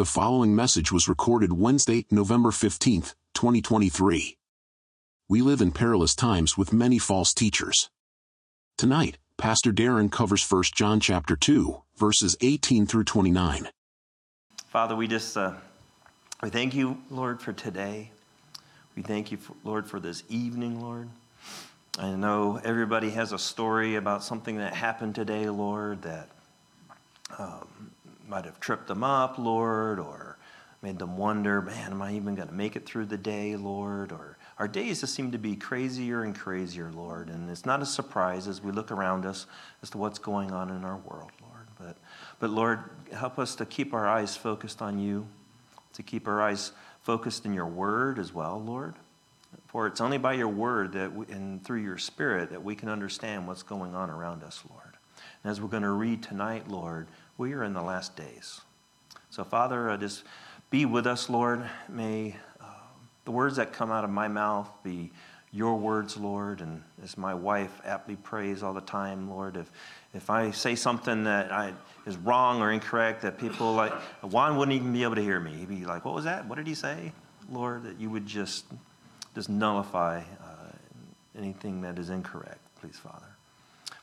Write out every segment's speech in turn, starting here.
The following message was recorded Wednesday, November 15th, 2023. We live in perilous times with many false teachers. Tonight, Pastor Darren covers 1 John chapter 2, verses 18 through 29. Father, we just uh, we thank you, Lord, for today. We thank you, for, Lord, for this evening, Lord. I know everybody has a story about something that happened today, Lord, that um, might have tripped them up, Lord, or made them wonder, man, am I even going to make it through the day, Lord? Or our days just seem to be crazier and crazier, Lord. And it's not a surprise as we look around us as to what's going on in our world, Lord. But, but Lord, help us to keep our eyes focused on you, to keep our eyes focused in your word as well, Lord. For it's only by your word that we, and through your spirit that we can understand what's going on around us, Lord. And as we're going to read tonight, Lord, we are in the last days. So, Father, uh, just be with us, Lord. May uh, the words that come out of my mouth be your words, Lord. And as my wife aptly prays all the time, Lord, if, if I say something that I, is wrong or incorrect, that people like, Juan wouldn't even be able to hear me. He'd be like, What was that? What did he say? Lord, that you would just, just nullify uh, anything that is incorrect, please, Father.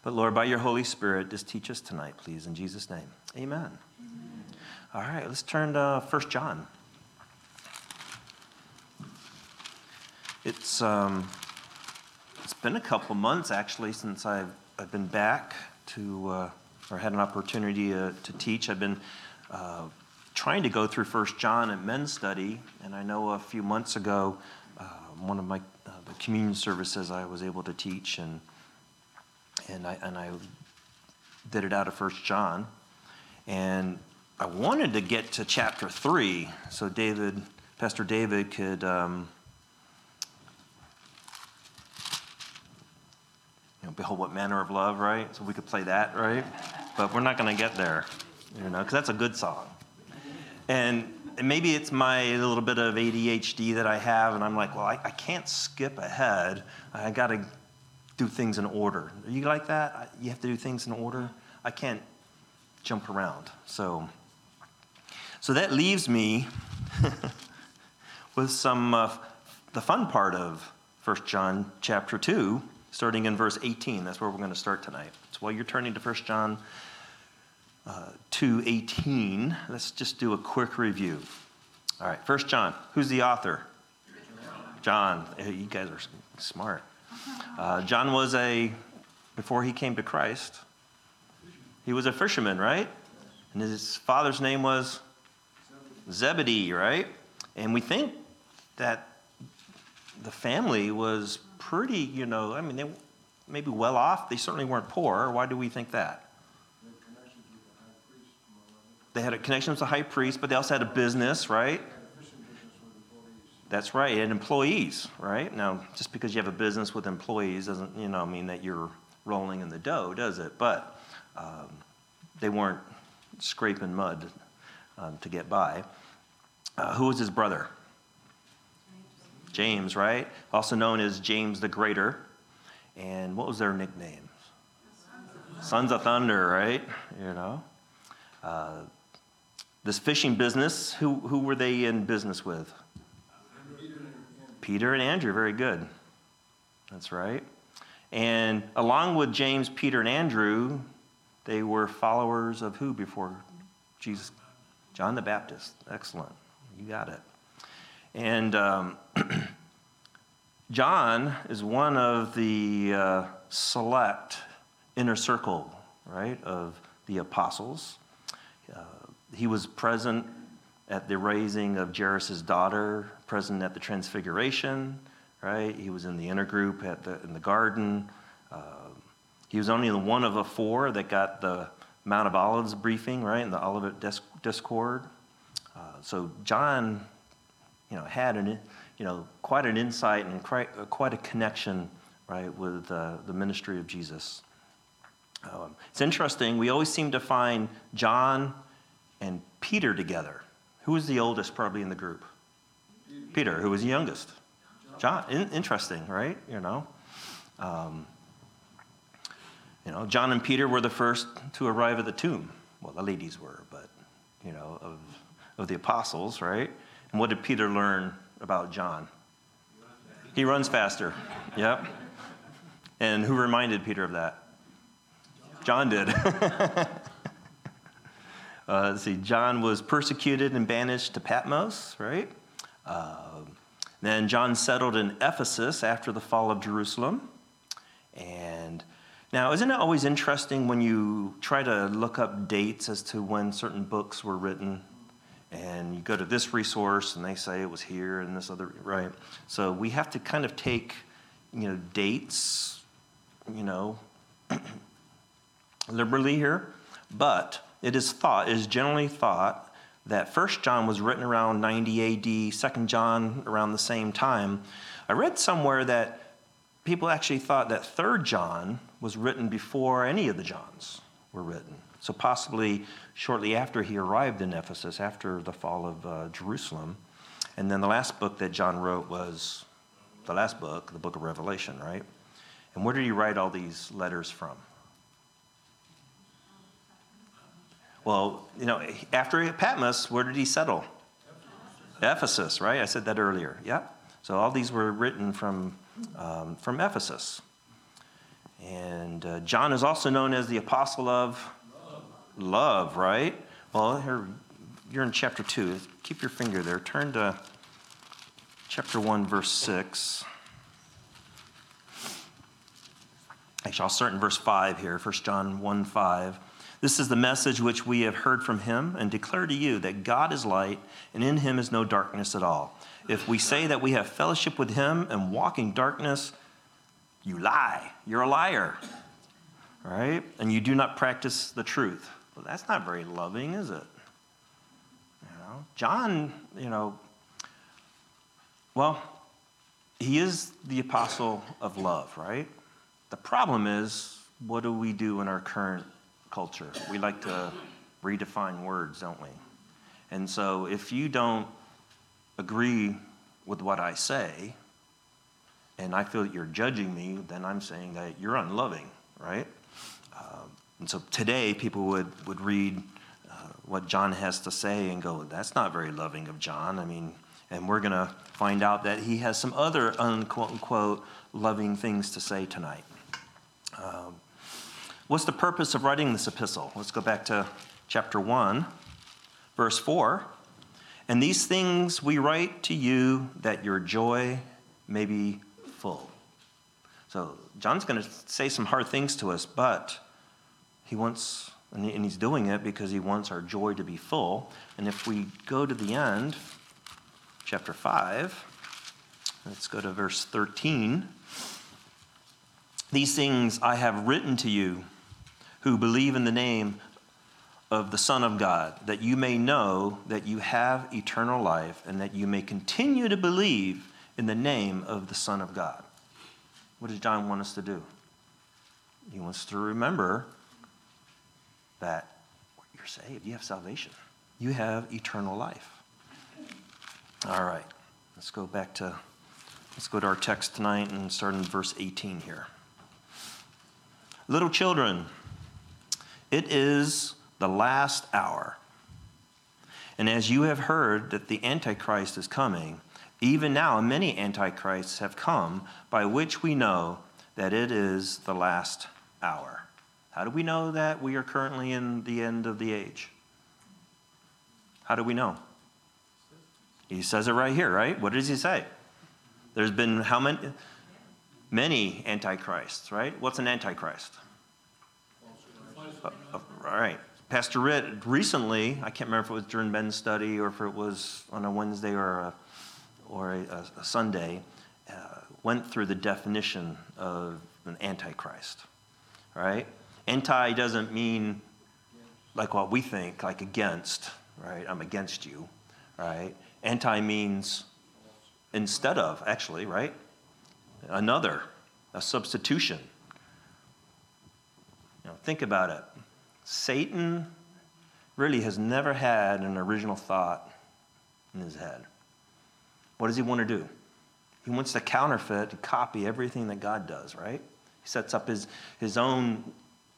But Lord, by your Holy Spirit, just teach us tonight, please, in Jesus' name. Amen. Amen. All right, let's turn to 1 John. It's, um, it's been a couple months, actually, since I've, I've been back to, uh, or had an opportunity to, to teach. I've been uh, trying to go through 1 John at men's study, and I know a few months ago, uh, one of my uh, the communion services I was able to teach, and and I, and I did it out of First John. And I wanted to get to chapter 3 so David, Pastor David could um, you know, behold what manner of love, right? So we could play that, right? But we're not going to get there, you know, because that's a good song. And maybe it's my little bit of ADHD that I have, and I'm like, well, I, I can't skip ahead. I got to do things in order. Are you like that? You have to do things in order? I can't jump around. So, so that leaves me with some uh, the fun part of 1 John chapter 2, starting in verse 18. That's where we're going to start tonight. So while you're turning to 1 John uh, 2 18, let's just do a quick review. All right, 1 John. Who's the author? John. You guys are smart. Uh, John was a, before he came to Christ, he was a fisherman, right? And his father's name was Zebedee, right? And we think that the family was pretty, you know, I mean, they maybe well off. They certainly weren't poor. Why do we think that? They had a connection with the high priest, but they also had a business, right? That's right, and employees, right? Now, just because you have a business with employees doesn't, you know, mean that you're rolling in the dough, does it? But um, they weren't scraping mud um, to get by. Uh, who was his brother? James, right? Also known as James the Greater. And what was their nickname? Sons of Thunder, right? You know. Uh, this fishing business, who, who were they in business with? Peter and Andrew, very good. That's right. And along with James, Peter, and Andrew, they were followers of who before Jesus? John the Baptist. Excellent. You got it. And um, John is one of the uh, select inner circle, right, of the apostles. Uh, he was present at the raising of Jairus' daughter, present at the transfiguration, right? He was in the inner group at the, in the garden. Uh, he was only the one of the four that got the Mount of Olives briefing, right, in the Olivet Discourse. Uh, so John, you know, had an, you know, quite an insight and quite, uh, quite a connection, right, with uh, the ministry of Jesus. Um, it's interesting. We always seem to find John and Peter together. Who was the oldest, probably, in the group? Peter. Who was the youngest? John. In, interesting, right? You know. Um, you know, John and Peter were the first to arrive at the tomb. Well, the ladies were, but you know, of of the apostles, right? And what did Peter learn about John? He runs faster. Yep. And who reminded Peter of that? John did. uh, let's see, John was persecuted and banished to Patmos, right? Uh, then John settled in Ephesus after the fall of Jerusalem. And now, isn't it always interesting when you try to look up dates as to when certain books were written? And you go to this resource and they say it was here and this other, right? So we have to kind of take, you know, dates, you know, liberally here. But it is thought, it is generally thought that First John was written around 90 AD, Second John around the same time. I read somewhere that people actually thought that Third John was written before any of the Johns were written. So possibly shortly after he arrived in Ephesus, after the fall of uh, Jerusalem. And then the last book that John wrote was the last book, the book of Revelation, right? And where did he write all these letters from? Well, you know, after Patmos, where did he settle? Ephesus, right? I said that earlier. Yeah. So all these were written from, um, from Ephesus. And uh, John is also known as the apostle of love, love right? Well, here, you're in chapter 2. Keep your finger there. Turn to chapter 1, verse 6. Actually, I'll start in verse 5 here, 1 John 1 5. This is the message which we have heard from him and declare to you that God is light and in him is no darkness at all. If we say that we have fellowship with him and walk in darkness, you lie. You're a liar. Right? And you do not practice the truth. Well, that's not very loving, is it? You know, John, you know, well, he is the apostle of love, right? The problem is, what do we do in our current culture. We like to redefine words, don't we? And so if you don't agree with what I say, and I feel that you're judging me, then I'm saying that you're unloving, right? Uh, and so today, people would, would read uh, what John has to say and go, that's not very loving of John. I mean, and we're going to find out that he has some other unquote unquote loving things to say tonight. Um, What's the purpose of writing this epistle? Let's go back to chapter 1, verse 4. And these things we write to you that your joy may be full. So, John's going to say some hard things to us, but he wants, and he's doing it because he wants our joy to be full. And if we go to the end, chapter 5, let's go to verse 13. These things I have written to you who believe in the name of the Son of God, that you may know that you have eternal life and that you may continue to believe in the name of the Son of God. What does John want us to do? He wants to remember that you're saved, you have salvation, you have eternal life. All right, let's go back to let's go to our text tonight and start in verse 18 here. Little children, it is the last hour. And as you have heard that the Antichrist is coming, even now many Antichrists have come, by which we know that it is the last hour. How do we know that we are currently in the end of the age? How do we know? He says it right here, right? What does he say? There's been how many? Many antichrists, right? What's an antichrist? Uh, uh, all right. Pastor Ritt recently, I can't remember if it was during Ben's study or if it was on a Wednesday or a, or a, a Sunday, uh, went through the definition of an antichrist. All right? Anti doesn't mean like what we think, like against, right? I'm against you, right? Anti means instead of, actually, right? Another, a substitution. Think about it. Satan really has never had an original thought in his head. What does he want to do? He wants to counterfeit, to copy everything that God does, right? He sets up his, his own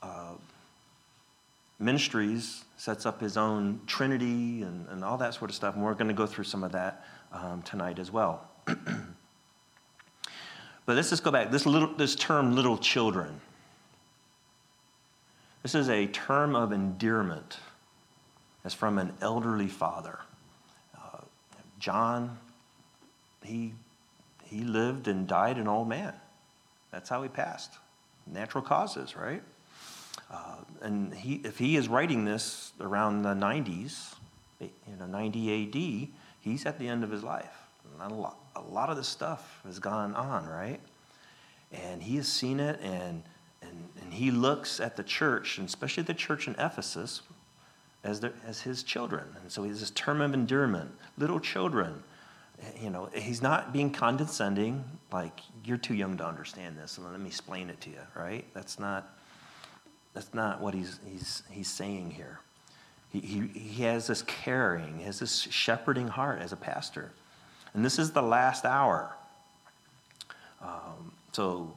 uh, ministries, sets up his own trinity and, and all that sort of stuff. And we're going to go through some of that um, tonight as well. but let's just go back. This, little, this term, little children, this is a term of endearment. as from an elderly father. Uh, John, he, he lived and died an old man. That's how he passed. Natural causes, right? Uh, and he, if he is writing this around the 90s, you know, 90 AD, he's at the end of his life. a lot, a lot of this stuff has gone on, right? And he has seen it, and, and, and he looks at the church, and especially the church in Ephesus, as, as his children. And so he has this term of endearment, little children. You know, he's not being condescending, like, you're too young to understand this, and let me explain it to you, right? That's not, that's not what he's, he's, he's saying here. He, he, he has this caring, has this shepherding heart as a pastor. And this is the last hour. Um, so,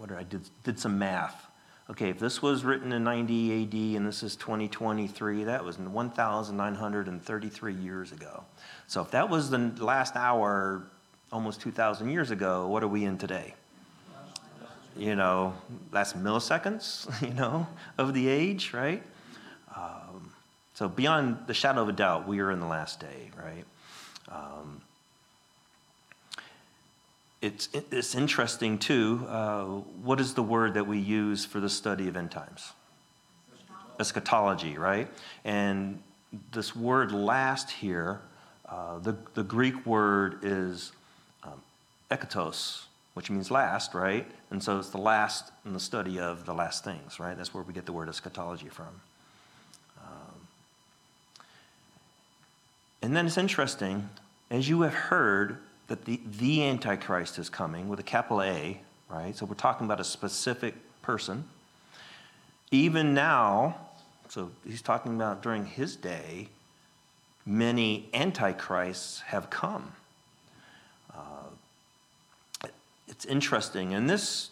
what did I did? Did some math. Okay, if this was written in 90 AD and this is 2023, that was 1,933 years ago. So if that was the last hour almost 2,000 years ago, what are we in today? You know, that's milliseconds, you know, of the age, right? Um, so beyond the shadow of a doubt, we are in the last day, right? Um, it's, it's interesting too. Uh, what is the word that we use for the study of end times? Eschatology, right? And this word last here, uh, the, the Greek word is um, eschatos, which means last, right? And so it's the last in the study of the last things, right? That's where we get the word eschatology from. Um, and then it's interesting, as you have heard that the, the Antichrist is coming with a capital A, right? So we're talking about a specific person. Even now, so he's talking about during his day, many antichrists have come. Uh, it's interesting, and this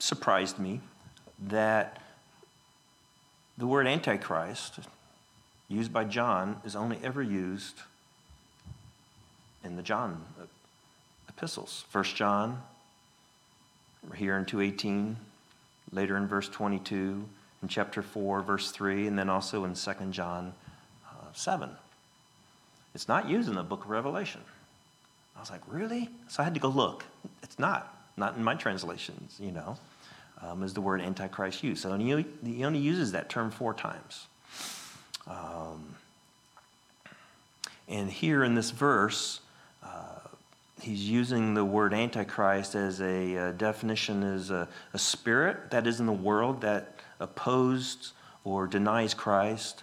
surprised me that the word antichrist used by John is only ever used in the John epistles. First John, here in 218, later in verse 22, in chapter 4, verse 3, and then also in 2 John uh, 7. It's not used in the book of Revelation. I was like, really? So I had to go look. It's not. Not in my translations, you know, um, is the word Antichrist used. So he, he only uses that term four times. Um, and here in this verse, he's using the word antichrist as a, a definition as a, a, spirit that is in the world that opposed or denies Christ.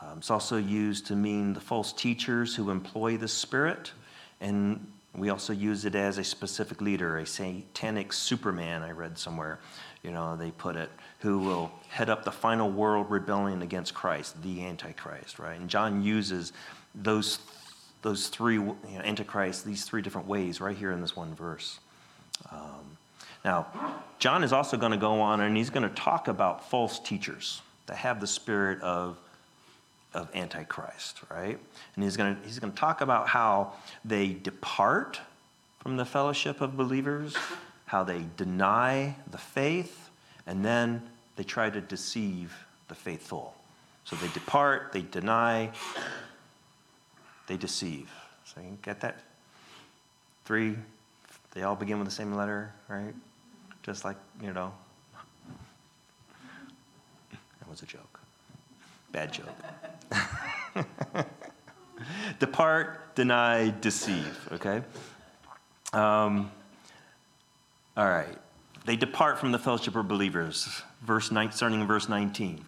Um, it's also used to mean the false teachers who employ the spirit. And we also use it as a specific leader, a satanic superman, I read somewhere, you know, they put it, who will head up the final world rebellion against Christ, the Antichrist, right? And John uses those those three you know, antichrist, these three different ways right here in this one verse. Um, now, John is also going to go on and he's going to talk about false teachers that have the spirit of, of antichrist, right? And he's going to, he's going to talk about how they depart from the fellowship of believers, how they deny the faith, and then they try to deceive the faithful. So they depart, they deny, they deceive. So you get that? Three, they all begin with the same letter, right? Just like, you know. That was a joke. Bad joke. Depart, deny, deceive, okay? Um, all right. They depart from the fellowship of believers. Verse 9, starting in verse 19.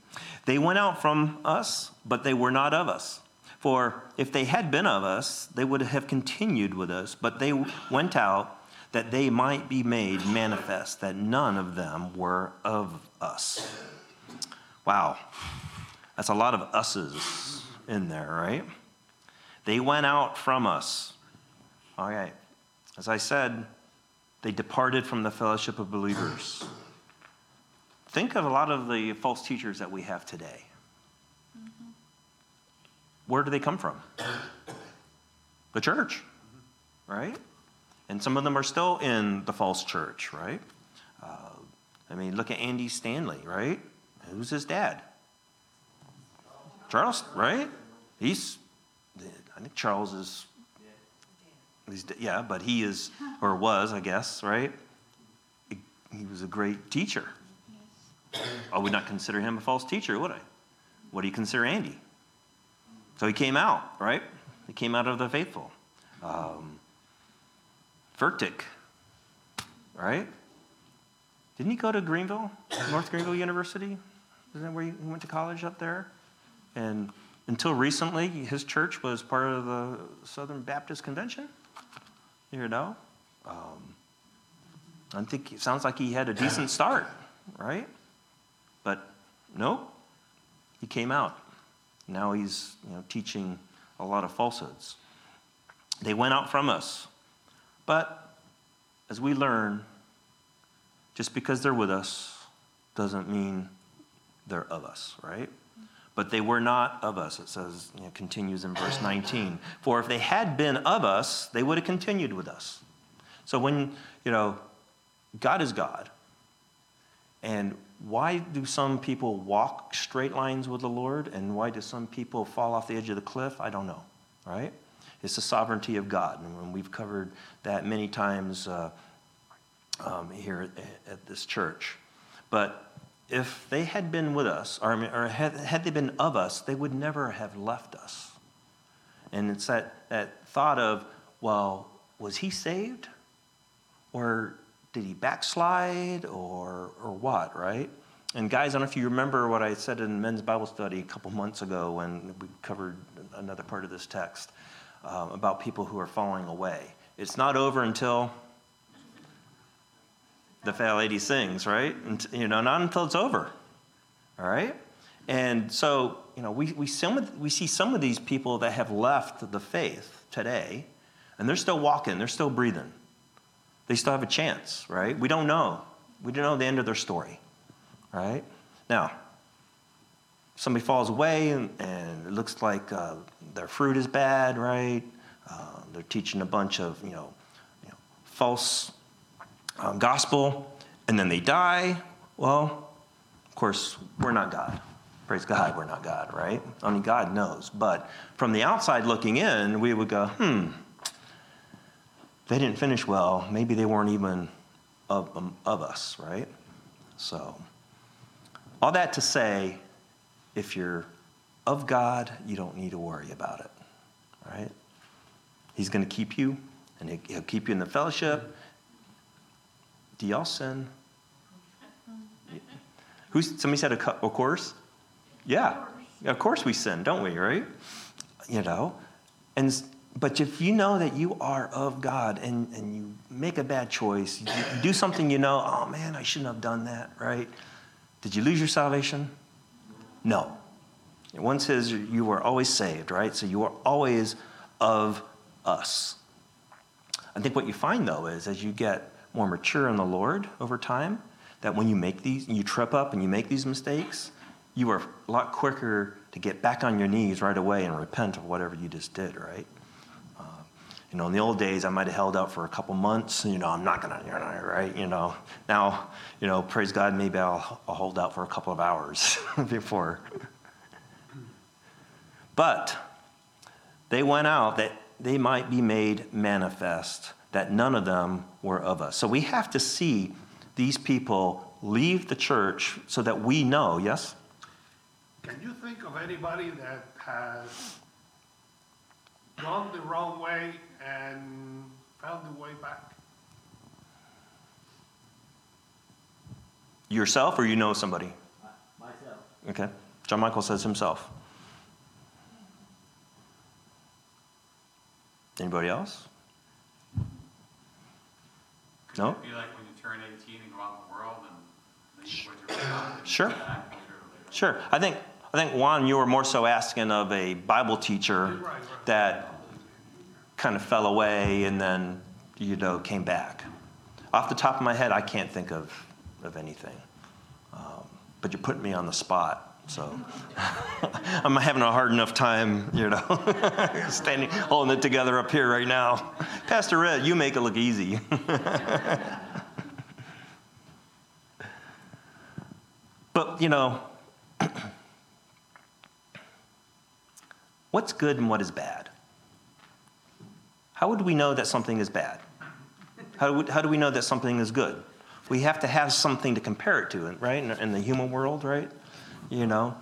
They went out from us, but they were not of us. For if they had been of us, they would have continued with us, but they went out that they might be made manifest that none of them were of us. Wow. That's a lot of us's in there, right? They went out from us. All right. As I said, they departed from the fellowship of believers. think of a lot of the false teachers that we have today. Where do they come from? The church, right? And some of them are still in the false church, right? Uh, I mean, look at Andy Stanley, right? Who's his dad? Charles, right? He's, I think Charles is, he's, yeah, but he is, or was, I guess, right? He, he was a great teacher. I would not consider him a false teacher, would I? What do you consider Andy? So he came out, right? He came out of the faithful. Um, Furtick, right? Didn't he go to Greenville, North Greenville University? Isn't that where he went to college up there? And until recently, his church was part of the Southern Baptist Convention. You know? Um, I think it sounds like he had a decent start, right? But no, he came out. Now he's you know, teaching a lot of falsehoods. They went out from us. But as we learn, just because they're with us doesn't mean they're of us, right? But they were not of us, it says, you know, continues in verse 19. For if they had been of us, they would have continued with us. So when, you know, God is God, and why do some people walk straight lines with the Lord and why do some people fall off the edge of the cliff? I don't know, right? It's the sovereignty of God. And we've covered that many times uh, um, here at, this church. But if they had been with us, or, or had, had they been of us, they would never have left us. And it's that, that thought of, well, was he saved? Or did he backslide or, or what, right? And guys, I don't know if you remember what I said in men's Bible study a couple months ago when we covered another part of this text um, about people who are falling away. It's not over until the fat lady sings, right? And, you know, not until it's over, all right? And so, you know, we, we, some we see some of these people that have left the faith today, and they're still walking, they're still breathing they still have a chance, right? We don't know. We don't know the end of their story, right? Now, somebody falls away and, and it looks like uh, their fruit is bad, right? Uh, they're teaching a bunch of, you know, you know false um, gospel, and then they die. Well, of course, we're not God. Praise God, we're not God, right? Only God knows. But from the outside looking in, we would go, hmm, they didn't finish well, maybe they weren't even of, um, of us, right? So, all that to say, if you're of God, you don't need to worry about it, right? He's going to keep you, and He'll keep you in the fellowship. Do y'all sin? Who's, somebody said, of course? Yeah, of course we sin, don't we, right? You know, and but if you know that you are of God and, and you make a bad choice, you, you do something you know, oh man, I shouldn't have done that, right? Did you lose your salvation? No. One says you were always saved, right? So you are always of us. I think what you find though is as you get more mature in the Lord over time, that when you make these, you trip up and you make these mistakes, you are a lot quicker to get back on your knees right away and repent of whatever you just did, right? You know, in the old days, I might have held out for a couple months. You know, I'm not gonna, you know, right? You know, now, you know, praise God, maybe I'll, I'll hold out for a couple of hours before. But they went out that they might be made manifest, that none of them were of us. So we have to see these people leave the church so that we know, yes? Can you think of anybody that has gone the wrong way and found the way back. Yourself or you know somebody? Myself. Okay. John Michael says himself. Anybody else? No? It'd be like when you turn 18 and go out in the world and leave you're Sure. Sure. I think I think Juan, you were more so asking of a Bible teacher Right, right. that kind of fell away and then, you know, came back. Off the top of my head, I can't think of, of anything. Um, but you're putting me on the spot. So I'm having a hard enough time, you know, standing, holding it together up here right now. Pastor Ed, you make it look easy. but, you know, what's good and what is bad? How would we know that something is bad? How, would, how do we know that something is good? We have to have something to compare it to, right? In, in the human world, right? You know,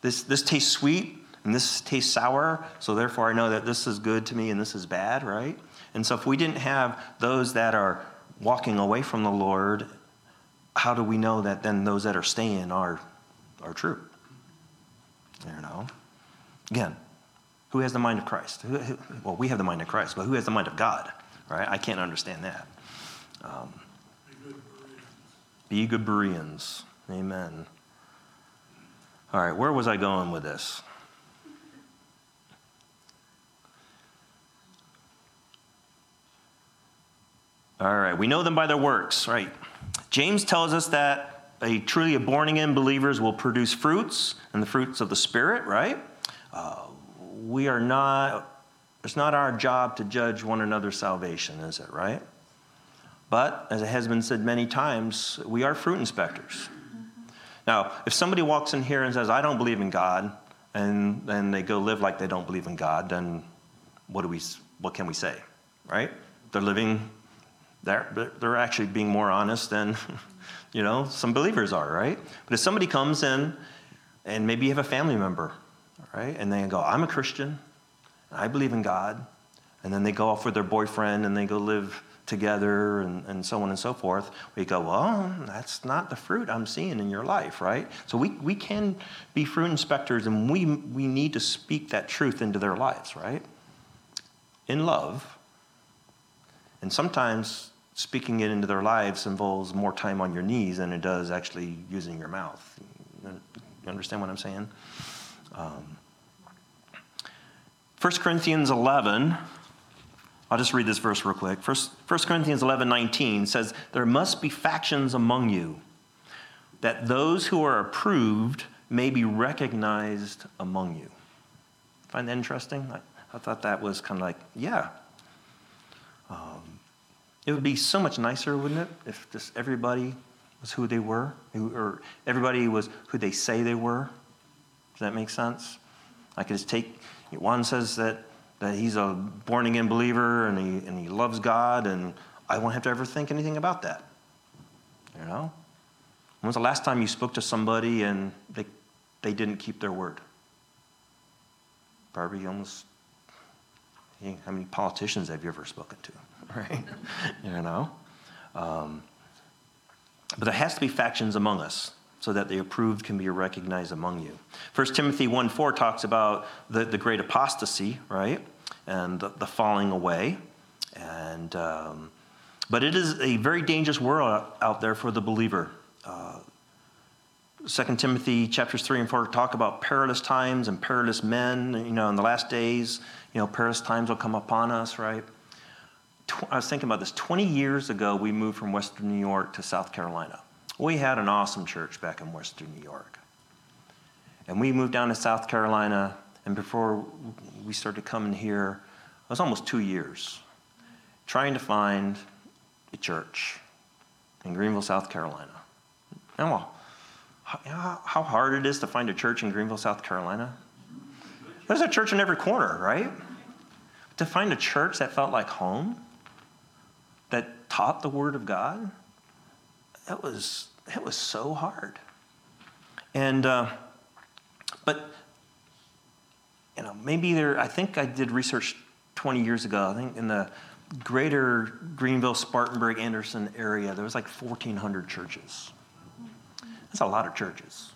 this, this tastes sweet and this tastes sour, so therefore I know that this is good to me and this is bad, right? And so if we didn't have those that are walking away from the Lord, how do we know that then those that are staying are, are true? You know? Again, who has the mind of Christ? Who, who, well, we have the mind of Christ, but who has the mind of God? Right? I can't understand that. Um, be good Bereans. Amen. All right, where was I going with this? All right, we know them by their works, right? James tells us that a truly born again believers will produce fruits and the fruits of the Spirit, right? Uh, we are not, it's not our job to judge one another's salvation, is it, right? But as it has been said many times, we are fruit inspectors. Now, if somebody walks in here and says, I don't believe in God, and then they go live like they don't believe in God, then what, do we, what can we say, right? They're living, they're, they're actually being more honest than, you know, some believers are, right? But if somebody comes in and maybe you have a family member, right, and they go, I'm a Christian, I believe in God, and then they go off with their boyfriend and they go live together and, and so on and so forth, we go, well, that's not the fruit I'm seeing in your life, right? So we, we can be fruit inspectors and we, we need to speak that truth into their lives, right? In love. And sometimes speaking it into their lives involves more time on your knees than it does actually using your mouth. You understand what I'm saying? Um, 1 Corinthians 11 I'll just read this verse real quick. First, 1 Corinthians 11 19 says, There must be factions among you, that those who are approved may be recognized among you. Find that interesting? I, I thought that was kind of like, yeah. Um, it would be so much nicer, wouldn't it, if just everybody was who they were, or everybody was who they say they were? Does that make sense? I could just take, one says that that he's a born again believer and he, and he loves God, and I won't have to ever think anything about that. You know? When was the last time you spoke to somebody and they, they didn't keep their word? Probably almost, how many politicians have you ever spoken to? Right? you know? Um, but there has to be factions among us so that the approved can be recognized among you. 1 Timothy 1 4 talks about the, the great apostasy, right? And the, the falling away. And, um, but it is a very dangerous world out there for the believer. Uh, 2 Timothy chapters 3 and 4 talk about perilous times and perilous men. You know, in the last days, you know, perilous times will come upon us, right? I was thinking about this. 20 years ago, we moved from Western New York to South Carolina. We had an awesome church back in Western New York. And we moved down to South Carolina, and before we started coming here, it was almost two years trying to find a church in Greenville, South Carolina. And well, how hard it is to find a church in Greenville, South Carolina? There's a church in every corner, right? To find a church that felt like home, that taught the Word of God, that was that was so hard. And uh, but you know maybe there. I think I did research 20 years ago. I think in the greater Greenville, Spartanburg, Anderson area, there was like 1,400 churches. That's a lot of churches.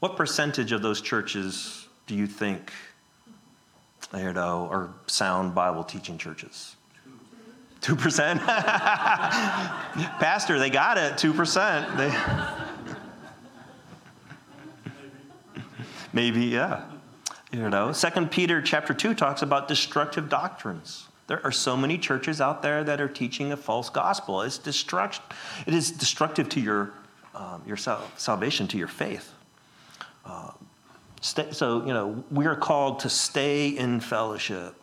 What percentage of those churches do you think, you know, are sound Bible teaching churches? 2%? Pastor, they got it, 2%. They... Maybe, yeah. You know, Second Peter chapter 2 talks about destructive doctrines. There are so many churches out there that are teaching a false gospel. It's destruct, it is destructive to your um, your sal- salvation to your faith. Uh, so, you know, we are called to stay in fellowship,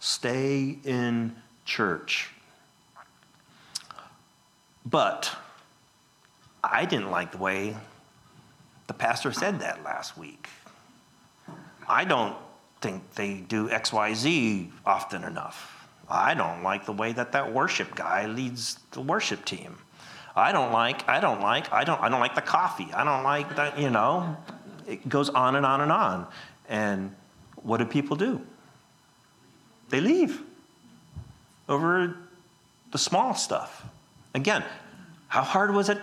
stay in church. But I didn't like the way the pastor said that last week. I don't think they do XYZ often enough. I don't like the way that that worship guy leads the worship team. I don't like, I don't like, I don't, I don't like the coffee. I don't like that, you know. It goes on and on and on. And what do people do? They leave over the small stuff. Again, how hard was it?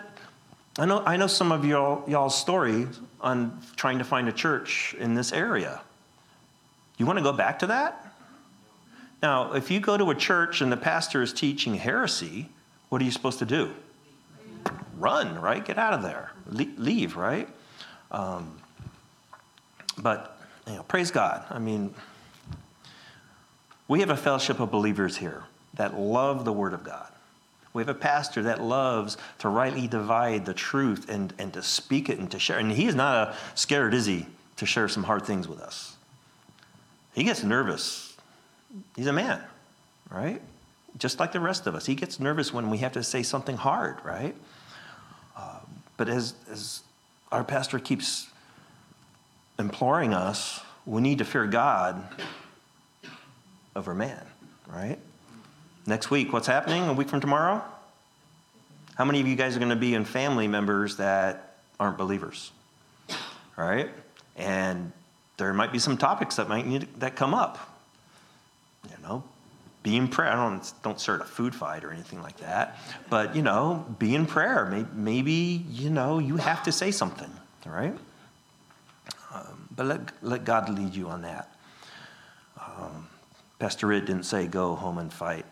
I know, I know some of y'all, y'all's story on trying to find a church in this area. You want to go back to that? Now, if you go to a church and the pastor is teaching heresy, what are you supposed to do? Run, right? Get out of there. Le- leave, right? Um, but, you know, praise God. I mean, we have a fellowship of believers here that love the Word of God. We have a pastor that loves to rightly divide the truth and, and to speak it and to share. And he's not a scared, is he, to share some hard things with us. He gets nervous. He's a man, right? Just like the rest of us. He gets nervous when we have to say something hard, right? Uh, but as, as our pastor keeps imploring us, we need to fear God over man, right? Next week, what's happening? A week from tomorrow? How many of you guys are going to be in family members that aren't believers? All right? And there might be some topics that might need that come up. You know, be in prayer. I don't don't start a food fight or anything like that, but you know, be in prayer. Maybe, maybe you know you have to say something. All right. Um, but let let God lead you on that. Um, Pastor Ridd didn't say go home and fight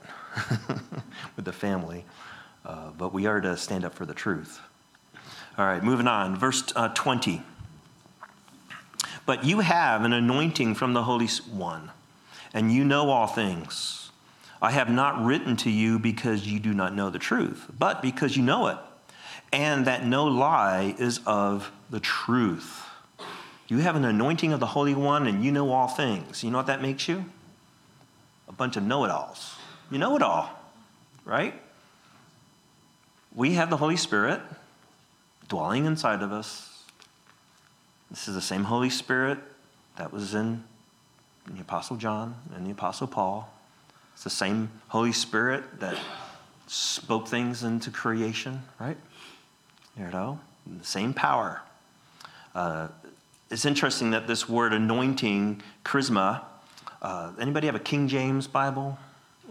with the family, uh, but we are to stand up for the truth. All right, moving on. Verse uh, 20. But you have an anointing from the Holy One, and you know all things. I have not written to you because you do not know the truth, but because you know it, and that no lie is of the truth. You have an anointing of the Holy One, and you know all things. You know what that makes you? A bunch of know it alls. You know it all, right? We have the Holy Spirit dwelling inside of us this is the same Holy Spirit that was in the Apostle John and the Apostle Paul. It's the same Holy Spirit that spoke things into creation, right? There you know, the same power. Uh, it's interesting that this word anointing, charisma, uh, anybody have a King James Bible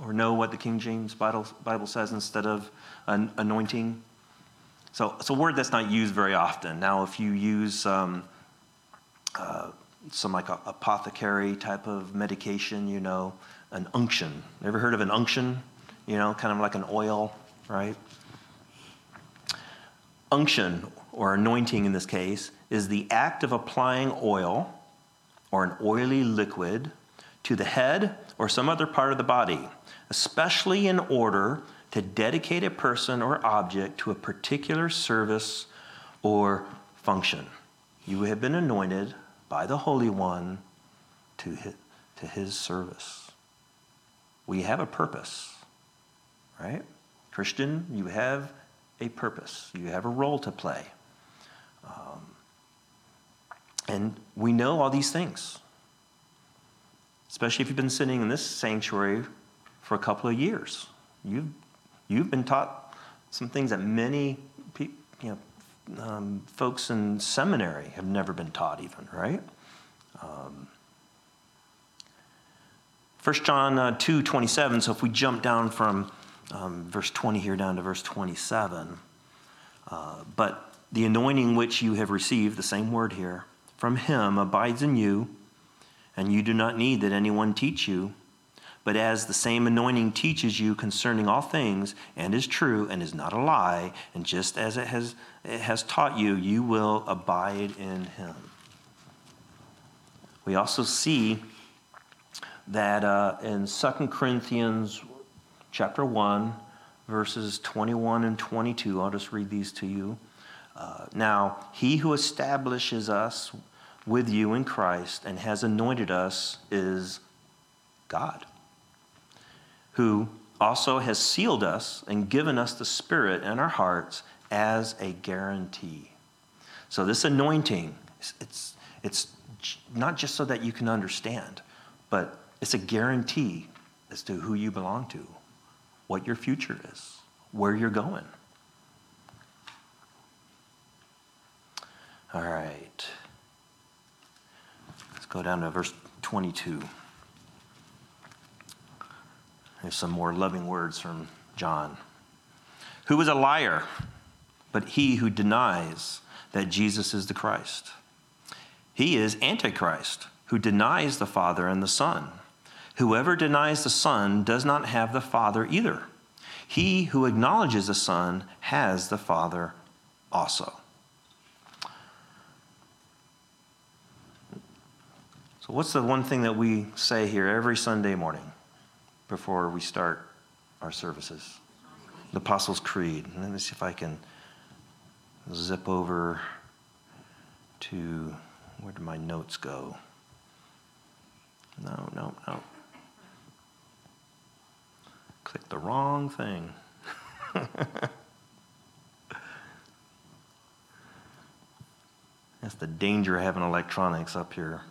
or know what the King James Bible, Bible says instead of an anointing? So it's a word that's not used very often. Now, if you use um, uh, some like apothecary type of medication, you know, an unction. Ever heard of an unction? You know, kind of like an oil, right? Unction, or anointing in this case, is the act of applying oil or an oily liquid to the head or some other part of the body, especially in order to dedicate a person or object to a particular service or function. You have been anointed by the Holy One to his, to his service. We have a purpose, right? Christian, you have a purpose, you have a role to play. Um, and we know all these things, especially if you've been sitting in this sanctuary for a couple of years. You've, you've been taught some things that many people, you know, um, folks in seminary have never been taught, even, right? Um, 1 John uh, 2 27, so if we jump down from um, verse 20 here down to verse 27, uh, but the anointing which you have received, the same word here, from him abides in you, and you do not need that anyone teach you. But as the same anointing teaches you concerning all things, and is true, and is not a lie, and just as it has, it has taught you, you will abide in him. We also see that uh, in 2 Corinthians chapter 1, verses 21 and 22, I'll just read these to you. Uh, now, he who establishes us with you in Christ and has anointed us is God, who also has sealed us and given us the Spirit in our hearts as a guarantee. So, this anointing, it's, it's not just so that you can understand, but it's a guarantee as to who you belong to, what your future is, where you're going. All right. Let's go down to verse 22. There's some more loving words from John. Who is a liar but he who denies that Jesus is the Christ? He is Antichrist, who denies the Father and the Son. Whoever denies the Son does not have the Father either. He who acknowledges the Son has the Father also. So, what's the one thing that we say here every Sunday morning before we start our services? The Apostles' Creed. Let me see if I can zip over to where do my notes go? No, no, no. Click the wrong thing. That's the danger of having electronics up here.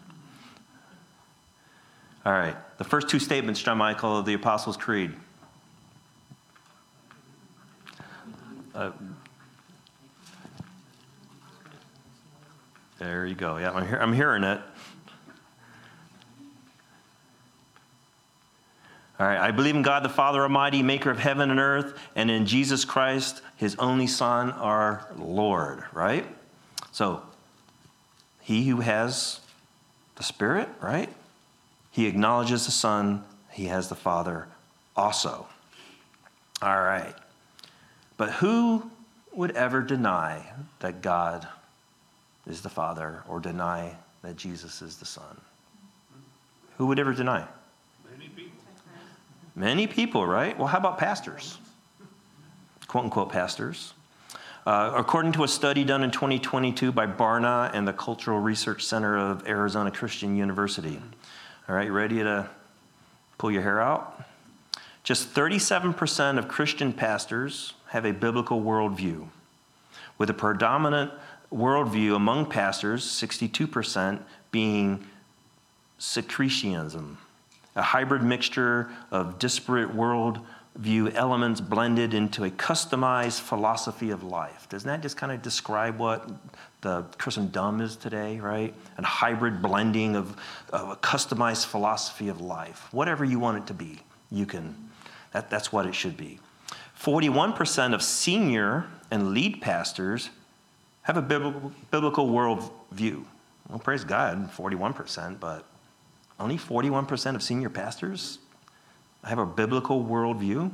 All right, the first two statements, John Michael, of the Apostles' Creed. Uh, there you go. Yeah, I'm, I'm hearing it. All right, I believe in God the Father Almighty, maker of heaven and earth, and in Jesus Christ, his only Son, our Lord, right? So, he who has the Spirit, right? He acknowledges the Son, he has the Father also. All right. But who would ever deny that God is the Father or deny that Jesus is the Son? Who would ever deny? Many people. Many people, right? Well, how about pastors? Quote unquote pastors. Uh, according to a study done in 2022 by Barna and the Cultural Research Center of Arizona Christian University. All right, you ready to pull your hair out? Just 37% of Christian pastors have a biblical worldview, with a predominant worldview among pastors, 62%, being syncretism, a hybrid mixture of disparate worldview elements blended into a customized philosophy of life. Doesn't that just kind of describe what the Christendom is today, right? A hybrid blending of, of a customized philosophy of life. Whatever you want it to be, you can, that, that's what it should be. 41% of senior and lead pastors have a biblical, biblical worldview. Well, praise God, 41%, but only 41% of senior pastors have a biblical worldview.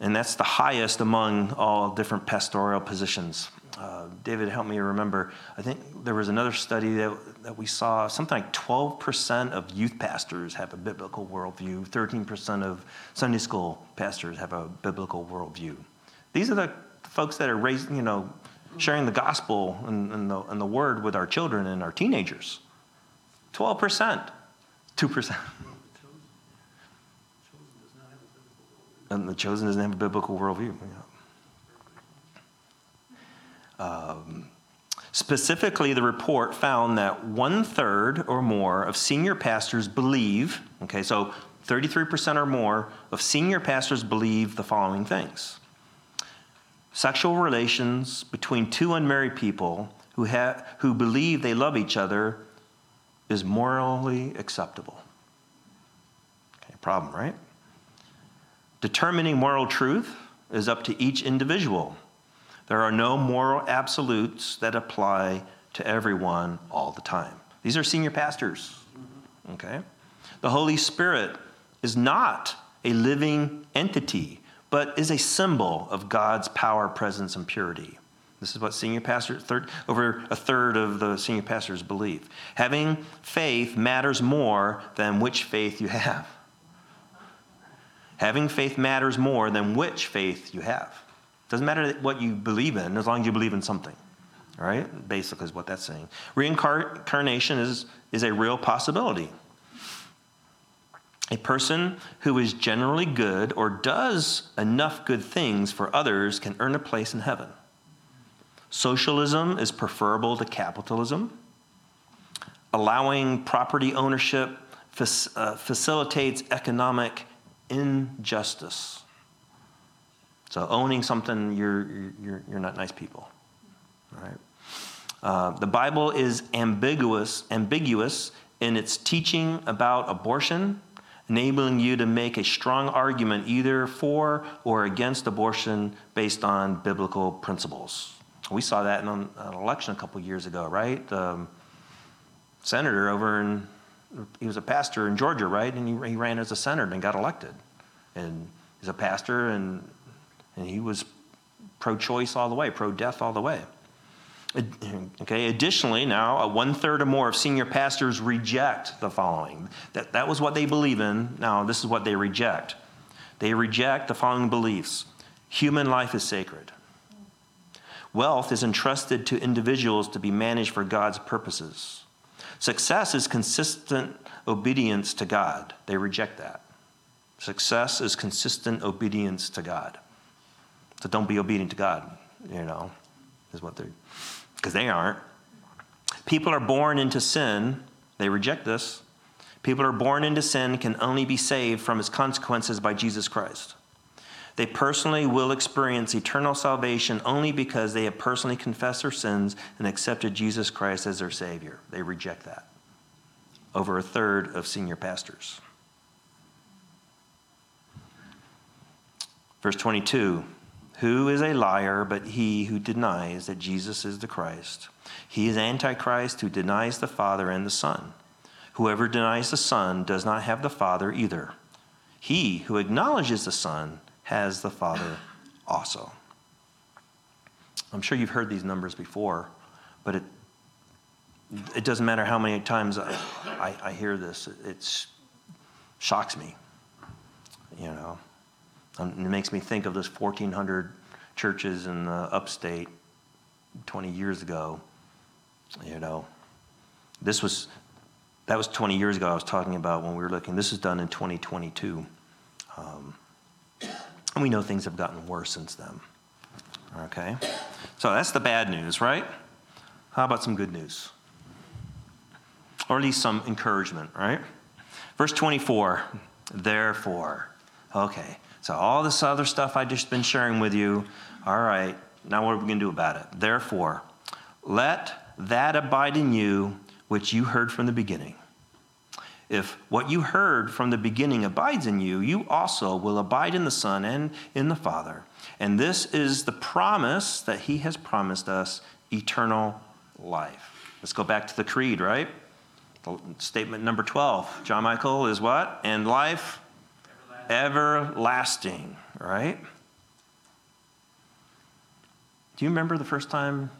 And that's the highest among all different pastoral positions. Uh, David, help me remember. I think there was another study that, that we saw something like 12% of youth pastors have a biblical worldview, 13% of Sunday school pastors have a biblical worldview. These are the folks that are raising, you know, sharing the gospel and, and, the, and the word with our children and our teenagers. 12%, 2%. And the chosen doesn't have a biblical worldview. Um, specifically, the report found that one third or more of senior pastors believe, okay, so 33% or more of senior pastors believe the following things sexual relations between two unmarried people who, have, who believe they love each other is morally acceptable. Okay, problem, right? Determining moral truth is up to each individual. There are no moral absolutes that apply to everyone all the time. These are senior pastors. Okay? The Holy Spirit is not a living entity, but is a symbol of God's power, presence, and purity. This is what senior pastors, third, over a third of the senior pastors believe. Having faith matters more than which faith you have. Having faith matters more than which faith you have. Doesn't matter what you believe in, as long as you believe in something. Right? Basically, is what that's saying. Reincarnation is, is a real possibility. A person who is generally good or does enough good things for others can earn a place in heaven. Socialism is preferable to capitalism. Allowing property ownership uh, facilitates economic injustice. So, owning something, you're, you're, you're not nice people. All right? Uh, the Bible is ambiguous, ambiguous in its teaching about abortion, enabling you to make a strong argument either for or against abortion based on biblical principles. We saw that in an election a couple years ago, right? The senator over in, he was a pastor in Georgia, right? And he, he ran as a senator and got elected. And he's a pastor, and, and he was pro choice all the way, pro death all the way. Okay, additionally, now one third or more of senior pastors reject the following. That, that was what they believe in. Now, this is what they reject. They reject the following beliefs human life is sacred, wealth is entrusted to individuals to be managed for God's purposes, success is consistent obedience to God. They reject that. Success is consistent obedience to God. So don't be obedient to God, you know, is what they're because they aren't. People are born into sin, they reject this. People are born into sin can only be saved from its consequences by Jesus Christ. They personally will experience eternal salvation only because they have personally confessed their sins and accepted Jesus Christ as their Savior. They reject that. Over a third of senior pastors. Verse 22 who is a liar but he who denies that Jesus is the Christ? He is Antichrist who denies the Father and the Son. Whoever denies the Son does not have the Father either. He who acknowledges the Son has the Father also. I'm sure you've heard these numbers before, but it, it doesn't matter how many times I, I, I hear this, it, it shocks me. You know. Um, it makes me think of those 1,400 churches in the upstate 20 years ago. You know, this was, that was 20 years ago I was talking about when we were looking. This is done in 2022. Um, and we know things have gotten worse since then. Okay? So that's the bad news, right? How about some good news? Or at least some encouragement, right? Verse 24, therefore. Okay. So, all this other stuff I just been sharing with you, all right, now what are we going to do about it? Therefore, let that abide in you which you heard from the beginning. If what you heard from the beginning abides in you, you also will abide in the Son and in the Father. And this is the promise that He has promised us eternal life. Let's go back to the creed, right? Statement number 12. John Michael is what? And life everlasting, right? Do you remember the first time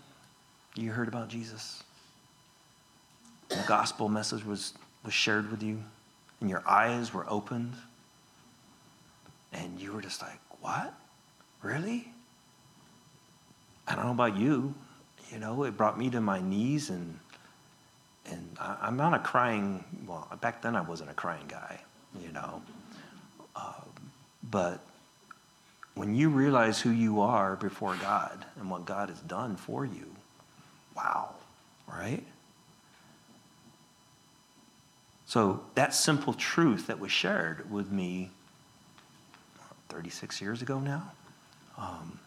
you heard about Jesus? The gospel message was, was shared with you, and your eyes were opened, and you were just like, What? Really? I don't know about you. You know, it brought me to my knees, and and I, am not a crying. Well, back then I wasn't a crying guy. You know, but when you realize who you are before God and what God has done for you, wow, right? So that simple truth that was shared with me 36 years ago now, um,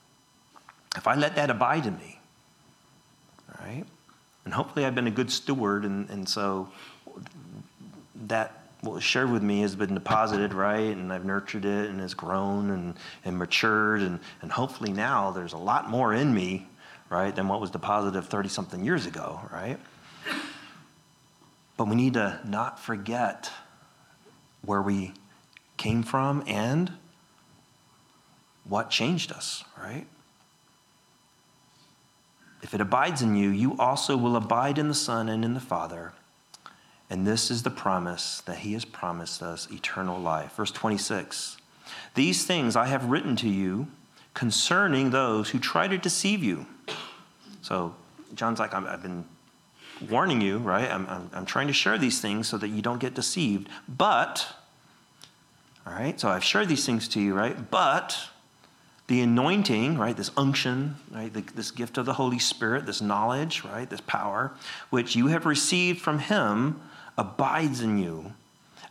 if I let that abide in me, right? And hopefully I've been a good steward, and, and so that what was shared with me has been deposited right? And i've nurtured it and has grown and, and matured. And, and hopefully now there's a lot more in me right than what was deposited 30 something years ago right? But we need to not forget where we came from and what changed us right? If it abides in you you also will abide in the son and in the father and this is the promise that he has promised us eternal life. Verse 26 These things I have written to you concerning those who try to deceive you. So John's like, I've been warning you, right? I'm, I'm, I'm trying to share these things so that you don't get deceived. But, all right, so I've shared these things to you, right? But the anointing, right, this unction, right, the, this gift of the Holy Spirit, this knowledge, right, this power, which you have received from Him, abides in you,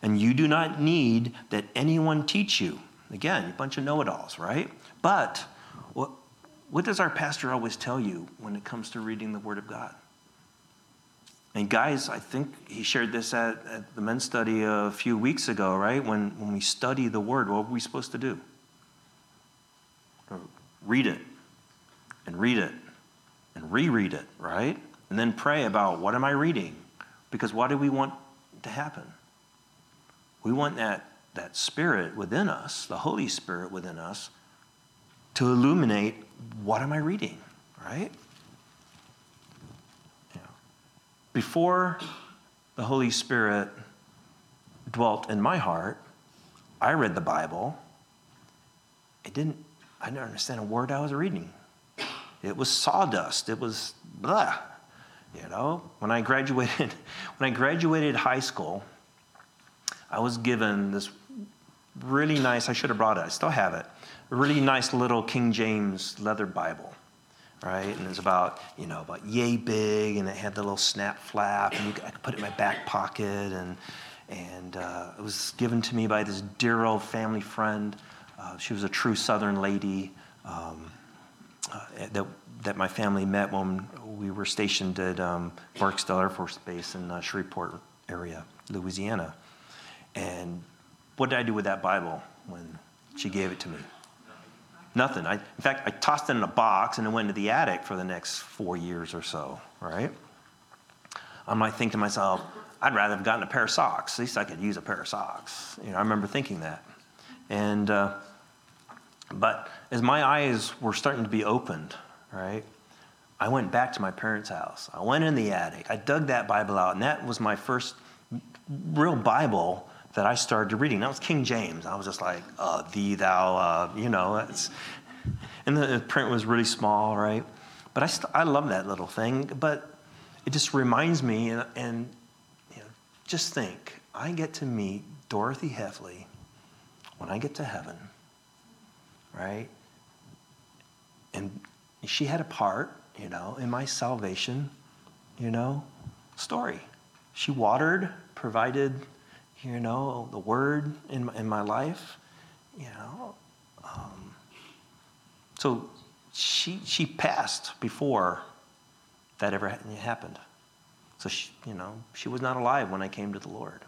and you do not need that anyone teach you. Again, a bunch of know it alls, right? But what, what does our pastor always tell you when it comes to reading the Word of God? And guys, I think he shared this at, at, the men's study a few weeks ago, right? When, when we study the Word, what are we supposed to do? Read it, and read it, and reread it, right? And then pray about what am I reading? Because what do we want to happen? We want that, that Spirit within us, the Holy Spirit within us, to illuminate what am I reading, right? Before the Holy Spirit dwelt in my heart, I read the Bible. It didn't, I didn't understand a word I was reading. It was sawdust. It was blah. You know, when I graduated, when I graduated high school, I was given this really nice, I should have brought it, I still have it, a really nice little King James leather Bible right? And it was about, you know, about yay big, and it had the little snap flap, and I could put it in my back pocket, and and uh, it was given to me by this dear old family friend. Uh, she was a true Southern lady um, uh, that that my family met when we were stationed at um, Barksdale Air Force Base in uh, Shreveport area, Louisiana. And what did I do with that Bible when she gave it to me? Nothing. I, in fact, I tossed it in a box and it went into the attic for the next four years or so, right? I might think to myself, I'd rather have gotten a pair of socks. At least I could use a pair of socks. You know, I remember thinking that. And, uh, but as my eyes were starting to be opened, right, I went back to my parents' house. I went in the attic. I dug that Bible out, and that was my first real Bible that I started reading. That was King James. I was just like, uh, thee, thou, uh, you know. It's, and the print was really small, right? But I, st- I love that little thing. But it just reminds me, and, and you know, just think, I get to meet Dorothy Heffley when I get to heaven, right? And she had a part, you know, in my salvation, you know, story. She watered, provided you know, the word in my, in my life, you know. Um, so she, she passed before that ever happened. So, she, you know, she was not alive when I came to the Lord.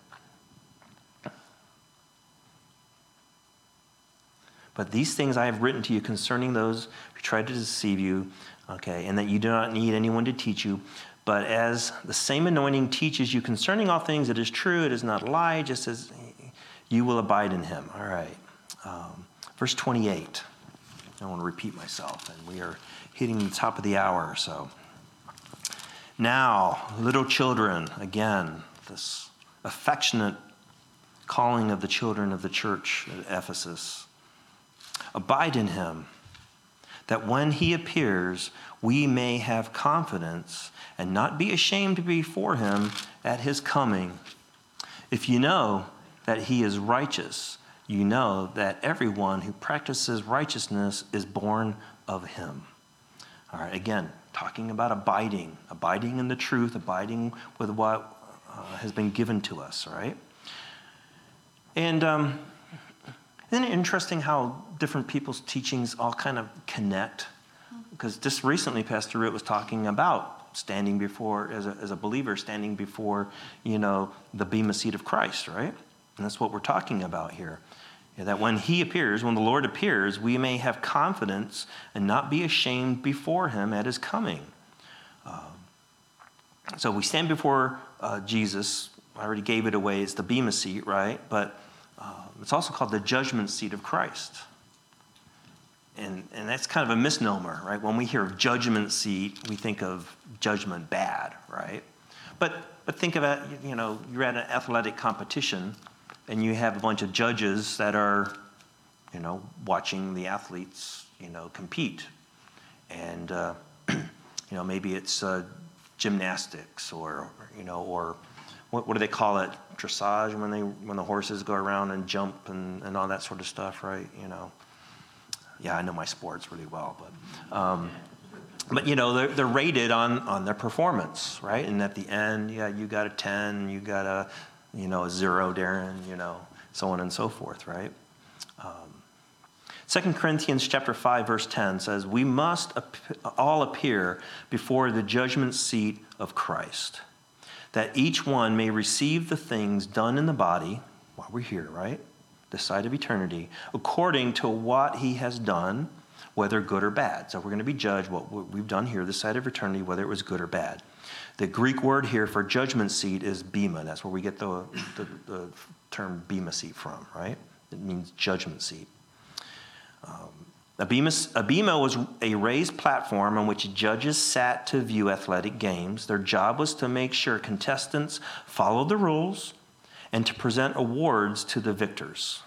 But these things I have written to you concerning those who try to deceive you, okay, and that you do not need anyone to teach you. But as the same anointing teaches you concerning all things, it is true, it is not a lie, just as you will abide in him. All right. Um, verse 28. I want to repeat myself, and we are hitting the top of the hour, so. Now, little children, again, this affectionate calling of the children of the church at Ephesus. Abide in him, that when he appears, we may have confidence and not be ashamed before him at his coming. If you know that he is righteous, you know that everyone who practices righteousness is born of him. All right, again, talking about abiding, abiding in the truth, abiding with what uh, has been given to us, right? And um, isn't it interesting how different people's teachings all kind of connect? because just recently Pastor Root was talking about standing before, as a, as a believer, standing before, you know, the bema seat of Christ, right? And that's what we're talking about here. Yeah, that when he appears, when the Lord appears, we may have confidence and not be ashamed before him at his coming. Uh, so we stand before uh, Jesus. I already gave it away. It's the bema seat, right? But uh, it's also called the judgment seat of Christ and, and that's kind of a misnomer, right? When we hear of judgment seat, we think of judgment bad, right? But, but think it, you know, you're at an athletic competition and you have a bunch of judges that are, you know, watching the athletes, you know, compete. And, uh, you know, maybe it's uh, gymnastics or, you know, or what, what do they call it? Dressage when they when the horses go around and jump and, and all that sort of stuff, right? You know. Yeah, I know my sports really well, but um, but you know they're, they're rated on on their performance, right? And at the end, yeah, you got a ten, you got a you know a zero, Darren, you know, so on and so forth, right? Um, 2 Corinthians chapter 5 verse 10 says, "We must all appear before the judgment seat of Christ." that each one may receive the things done in the body while we're here, right? The side of eternity, according to what he has done, whether good or bad. So we're going to be judged what we've done here, the side of eternity, whether it was good or bad. The Greek word here for judgment seat is bema. That's where we get the, the, the term bema seat from, right? It means judgment seat. Um, a bema, was a raised platform on which judges sat to view athletic games. Their job was to make sure contestants followed the rules and to present awards to the victors.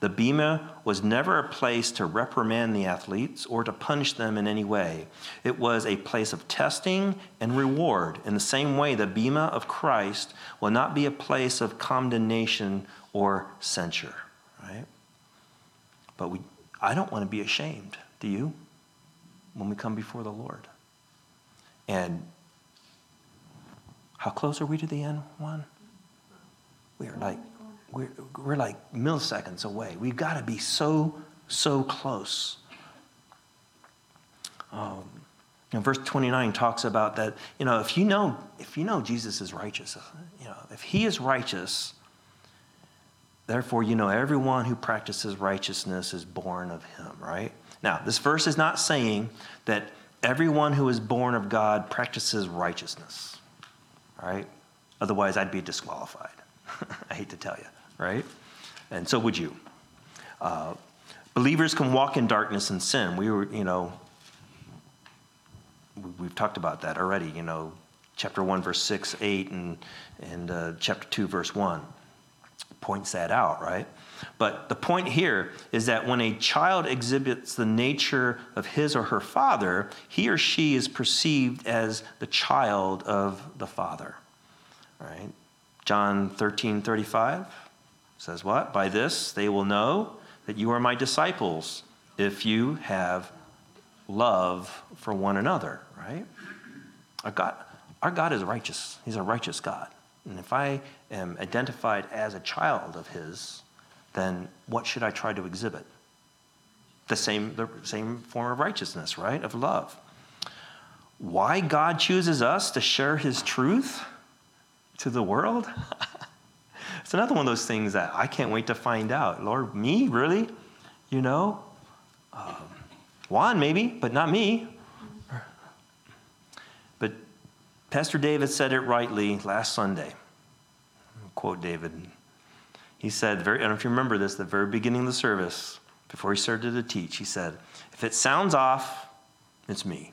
The bema was never a place to reprimand the athletes or to punish them in any way. It was a place of testing and reward. In the same way, the bema of Christ will not be a place of condemnation or censure, right? But we I don't want to be ashamed. Do you? When we come before the Lord. And how close are we to the end, one? We are like, we're, we're like milliseconds away. We've got to be so, so close. Um, know, verse 29 talks about that, you know, if you know, if you know Jesus is righteous, you know, if he is righteous, Therefore, you know, everyone who practices righteousness is born of him, right? Now, this verse is not saying that everyone who is born of God practices righteousness, right? Otherwise, I'd be disqualified. I hate to tell you, right? And so would you. Uh, believers can walk in darkness and sin. We were, you know, we've talked about that already, you know, chapter 1, verse 6, 8, and, and uh, chapter 2, verse 1 points that out, right? But the point here is that when a child exhibits the nature of his or her father, he or she is perceived as the child of the father. Right? John 13 35 says what? By this they will know that you are my disciples if you have love for one another, right? Our God, our God is righteous. He's a righteous God. And if I am identified as a child of His, then what should I try to exhibit? The same, the same form of righteousness, right? Of love. Why God chooses us to share His truth to the world? it's another one of those things that I can't wait to find out. Lord, me? Really? You know? Um, Juan, maybe, but not me. But Pastor David said it rightly last Sunday. Quote David. He said, I don't know if you remember this, the very beginning of the service, before he started to teach, he said, If it sounds off, it's me.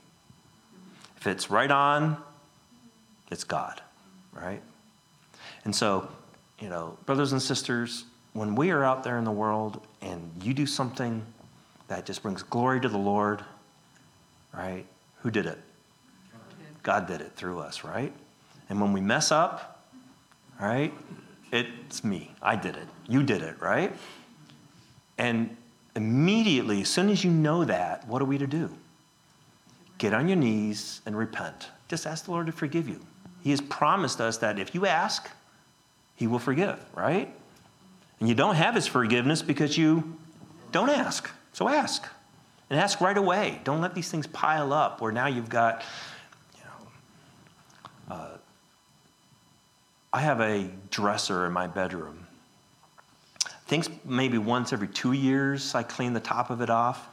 If it's right on, it's God, right? And so, you know, brothers and sisters, when we are out there in the world and you do something that just brings glory to the Lord, right? Who did it? God did it through us, right? And when we mess up, right, it's me. I did it. You did it, right? And immediately, as soon as you know that, what are we to do? Get on your knees and repent. Just ask the Lord to forgive you. He has promised us that if you ask, He will forgive, right? And you don't have His forgiveness because you don't ask. So ask. And ask right away. Don't let these things pile up where now you've got you know, uh, I have a dresser in my bedroom. I think maybe once every two years I clean the top of it off.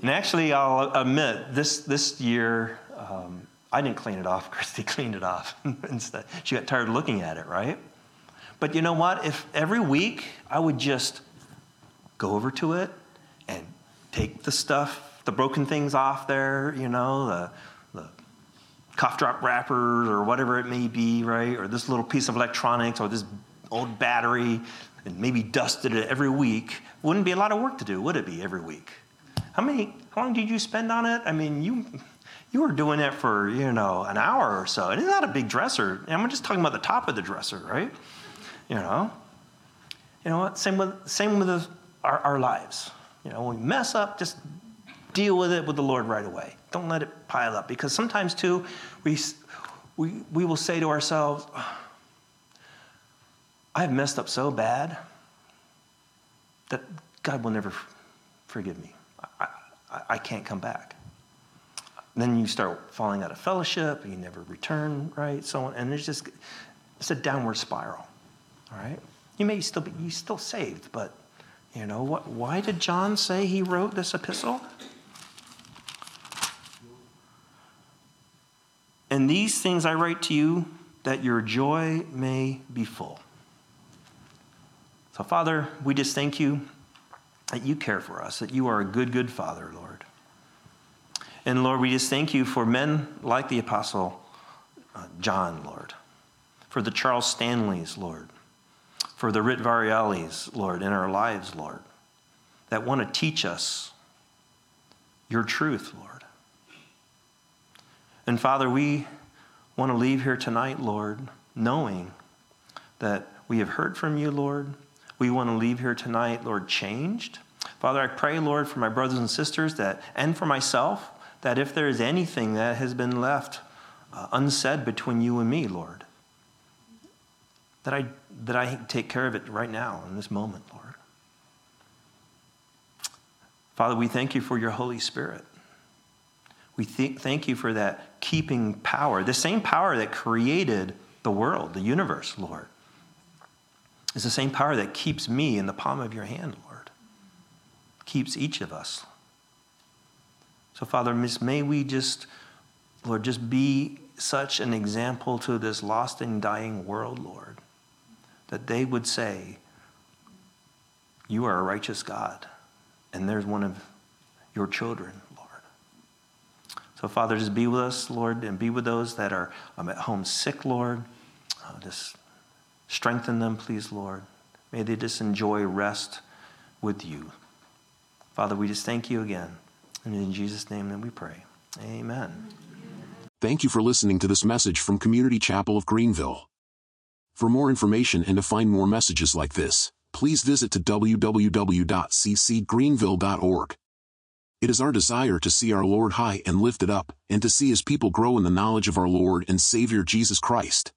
And actually, I'll admit, this, this year, um, I didn't clean it off. Christy cleaned it off instead. She got tired looking at it, right? But you know what? If every week I would just go over to it and take the stuff, the broken things off there, you know, the, cough drop wrappers or whatever it may be, right? Or this little piece of electronics or this old battery and maybe dusted it every week. Wouldn't be a lot of work to do, would it be, every week? How many? How long did you spend on it? I mean, you you were doing it for you know an hour or so. And it's not a big dresser. I'm just talking about the top of the dresser, right? You know. You know what? Same with same with our, our lives. You know, when we mess up, just deal with it with the Lord right away. Don't let it pile up because sometimes too, we we we will say to ourselves, "I've messed up so bad that God will never forgive me. I, I, I can't come back." then you start falling out of fellowship, and you never return, right? So on, and it's just it's a downward spiral. All right, you may still be you still saved, but you know what? Why did John say he wrote this epistle? And these things I write to you that your joy may be full. So, Father, we just thank you that you care for us, that you are a good, good Father, Lord. And Lord, we just thank you for men like the Apostle uh, John, Lord, for the Charles Stanleys, Lord, for the Rit Varialis, Lord, in our lives, Lord, that want to teach us your truth, Lord. And Father, we want to leave here tonight, Lord, knowing that we have heard from you, Lord. We want to leave here tonight, Lord, changed. Father, I pray, Lord, for my brothers and sisters that, and for myself, that if there is anything that has been left uh, unsaid between you and me, Lord, that I, that I take care of it right now in this moment, Lord. Father, we thank you for your Holy Spirit. We th- thank you for that keeping power, the same power that created the world, the universe, Lord. Is the same power that keeps me in the palm of your hand, Lord. Keeps each of us. So, Father, may we just, Lord, just be such an example to this lost and dying world, Lord, that they would say, You are a righteous God, and there's one of your children, Lord. So, Father, just be with us, Lord, and be with those that are um, at home sick, Lord. Uh, just strengthen them, please, Lord. May they just enjoy rest with you. Father, we just thank you again. And in Jesus' name that we pray. Amen. Thank you for listening to this message from Community Chapel of Greenville. For more information and to find more messages like this, please visit to www.ccgreenville.org. It is our desire to see our Lord high and lifted up, and to see his people grow in the knowledge of our Lord and Savior Jesus Christ.